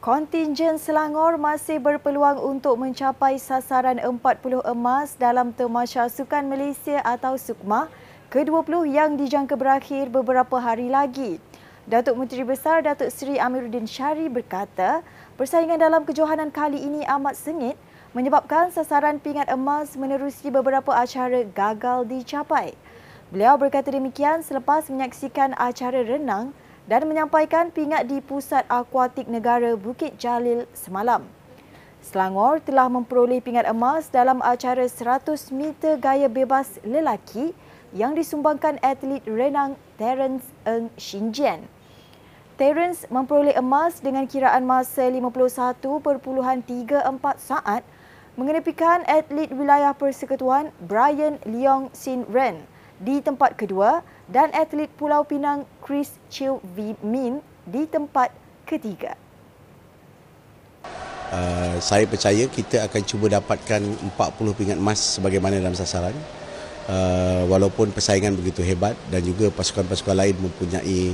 Kontingen Selangor masih berpeluang untuk mencapai sasaran 40 emas dalam Temasya Sukan Malaysia atau SUKMA ke-20 yang dijangka berakhir beberapa hari lagi. Datuk Menteri Besar Datuk Seri Amiruddin Syari berkata, persaingan dalam kejohanan kali ini amat sengit menyebabkan sasaran pingat emas menerusi beberapa acara gagal dicapai. Beliau berkata demikian selepas menyaksikan acara renang dan menyampaikan pingat di Pusat Akuatik Negara Bukit Jalil semalam. Selangor telah memperoleh pingat emas dalam acara 100 meter gaya bebas lelaki yang disumbangkan atlet renang Terence Ng Shinjian. Terence memperoleh emas dengan kiraan masa 51.34 saat mengenepikan atlet wilayah persekutuan Brian Leong Sin Ren di tempat kedua dan atlet Pulau Pinang Chris Chiu V Min di tempat ketiga. Uh, saya percaya kita akan cuba dapatkan 40 pingat emas sebagaimana dalam sasaran. Uh, walaupun persaingan begitu hebat dan juga pasukan-pasukan lain mempunyai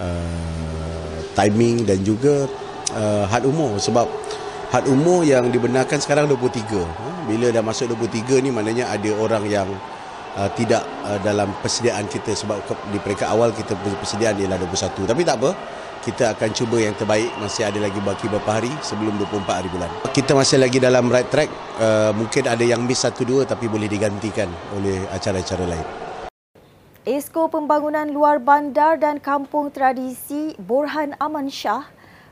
uh, timing dan juga uh, had umur sebab had umur yang dibenarkan sekarang 23. Bila dah masuk 23 ni maknanya ada orang yang uh, tidak uh, dalam persediaan kita sebab di peringkat awal kita persediaan ialah 21 tapi tak apa kita akan cuba yang terbaik. Masih ada lagi baki beberapa hari sebelum 24 hari bulan. Kita masih lagi dalam right track. Uh, mungkin ada yang miss satu dua tapi boleh digantikan oleh acara-acara lain. Esko Pembangunan Luar Bandar dan Kampung Tradisi Borhan Aman Shah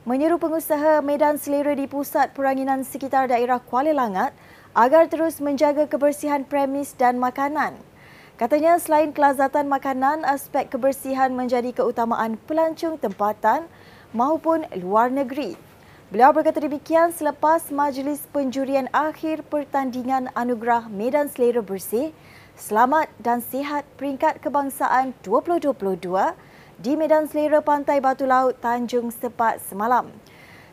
menyeru pengusaha medan selera di pusat peranginan sekitar daerah Kuala Langat agar terus menjaga kebersihan premis dan makanan. Katanya selain kelazatan makanan, aspek kebersihan menjadi keutamaan pelancong tempatan maupun luar negeri. Beliau berkata demikian selepas majlis penjurian akhir pertandingan Anugerah Medan Selera Bersih Selamat dan Sihat Peringkat Kebangsaan 2022 di Medan Selera Pantai Batu Laut Tanjung Sepat semalam.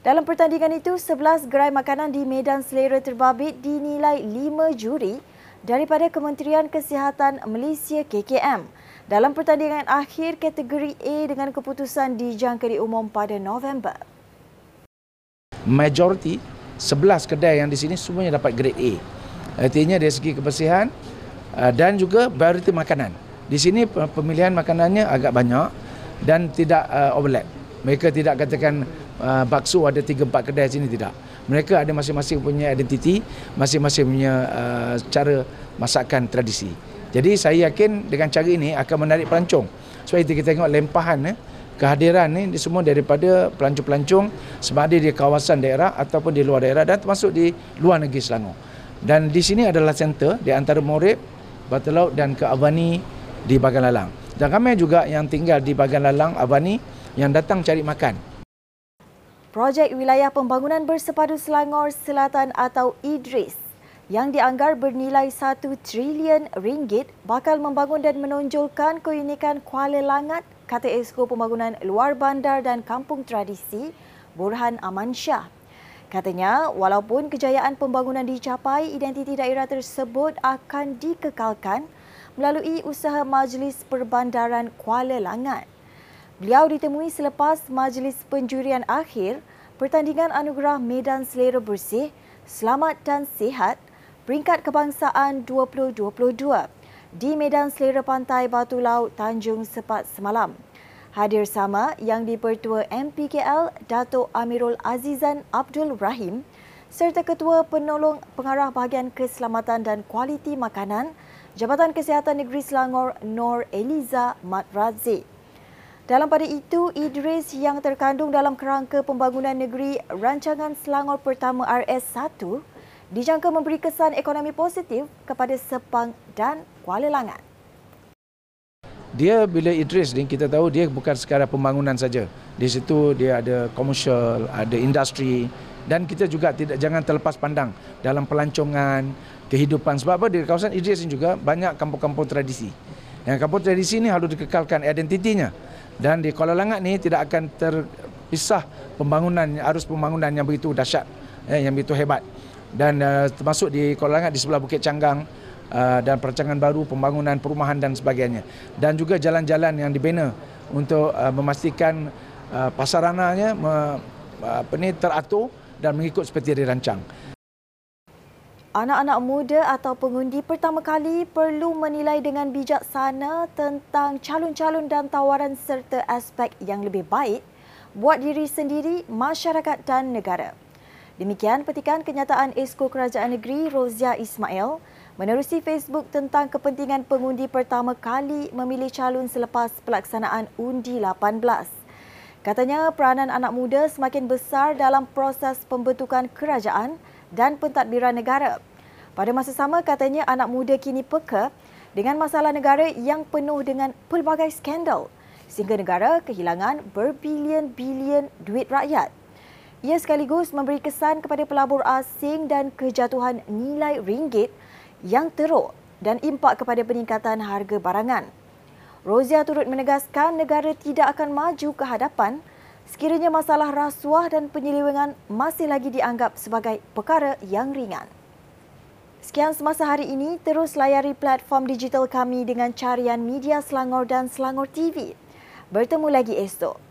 Dalam pertandingan itu, 11 gerai makanan di Medan Selera terbabit dinilai 5 juri daripada Kementerian Kesihatan Malaysia KKM dalam pertandingan akhir kategori A dengan keputusan dijangka diumum pada November. Majoriti 11 kedai yang di sini semuanya dapat grade A. Artinya dari segi kebersihan uh, dan juga variety makanan. Di sini pemilihan makanannya agak banyak dan tidak uh, overlap. Mereka tidak katakan uh, bakso ada 3 4 kedai sini tidak mereka ada masing-masing punya identiti, masing-masing punya uh, cara masakan tradisi. Jadi saya yakin dengan cara ini akan menarik pelancong. Sebab itu kita tengok lempahan eh, kehadiran ni semua daripada pelancong-pelancong sebab ada di kawasan daerah ataupun di luar daerah dan termasuk di luar negeri Selangor. Dan di sini adalah center di antara Morib, Batu Laut dan ke di Bagan Lalang. Dan ramai juga yang tinggal di Bagan Lalang, Avani yang datang cari makan. Projek Wilayah Pembangunan Bersepadu Selangor Selatan atau IDRIS yang dianggar bernilai 1 trilion ringgit bakal membangun dan menonjolkan keunikan Kuala Langat, kata Esko Pembangunan Luar Bandar dan Kampung Tradisi, Burhan Aman Shah. Katanya, walaupun kejayaan pembangunan dicapai, identiti daerah tersebut akan dikekalkan melalui usaha Majlis Perbandaran Kuala Langat. Beliau ditemui selepas majlis penjurian akhir pertandingan anugerah Medan Selera Bersih Selamat dan Sihat peringkat kebangsaan 2022 di Medan Selera Pantai Batu Laut Tanjung Sepat semalam. Hadir sama yang dipertua MPKL Dato' Amirul Azizan Abdul Rahim serta Ketua Penolong Pengarah Bahagian Keselamatan dan Kualiti Makanan Jabatan Kesihatan Negeri Selangor Nor Eliza Mat Razik. Dalam pada itu, Idris yang terkandung dalam kerangka pembangunan negeri Rancangan Selangor Pertama RS1 dijangka memberi kesan ekonomi positif kepada Sepang dan Kuala Langat. Dia bila Idris ni kita tahu dia bukan sekadar pembangunan saja. Di situ dia ada komersial, ada industri dan kita juga tidak jangan terlepas pandang dalam pelancongan kehidupan sebab apa di kawasan Idris ini juga banyak kampung-kampung tradisi. Yang kampung tradisi ini harus dikekalkan identitinya. Dan di Kuala Langat ni tidak akan terpisah pembangunan arus pembangunan yang begitu dahsyat eh, yang begitu hebat. Dan uh, termasuk di Kuala Langat di sebelah Bukit Canggang uh, dan perancangan baru pembangunan perumahan dan sebagainya. Dan juga jalan-jalan yang dibina untuk uh, memastikan uh, pasarananya me, ni teratur dan mengikut seperti dirancang. Anak-anak muda atau pengundi pertama kali perlu menilai dengan bijaksana tentang calon-calon dan tawaran serta aspek yang lebih baik buat diri sendiri, masyarakat dan negara. Demikian petikan kenyataan Esko Kerajaan Negeri Rozia Ismail menerusi Facebook tentang kepentingan pengundi pertama kali memilih calon selepas pelaksanaan undi 18. Katanya peranan anak muda semakin besar dalam proses pembentukan kerajaan dan pentadbiran negara. Pada masa sama katanya anak muda kini peka dengan masalah negara yang penuh dengan pelbagai skandal sehingga negara kehilangan berbilion-bilion duit rakyat. Ia sekaligus memberi kesan kepada pelabur asing dan kejatuhan nilai ringgit yang teruk dan impak kepada peningkatan harga barangan. Rozia turut menegaskan negara tidak akan maju ke hadapan sekiranya masalah rasuah dan penyelewengan masih lagi dianggap sebagai perkara yang ringan. Sekian semasa hari ini, terus layari platform digital kami dengan carian media Selangor dan Selangor TV. Bertemu lagi esok.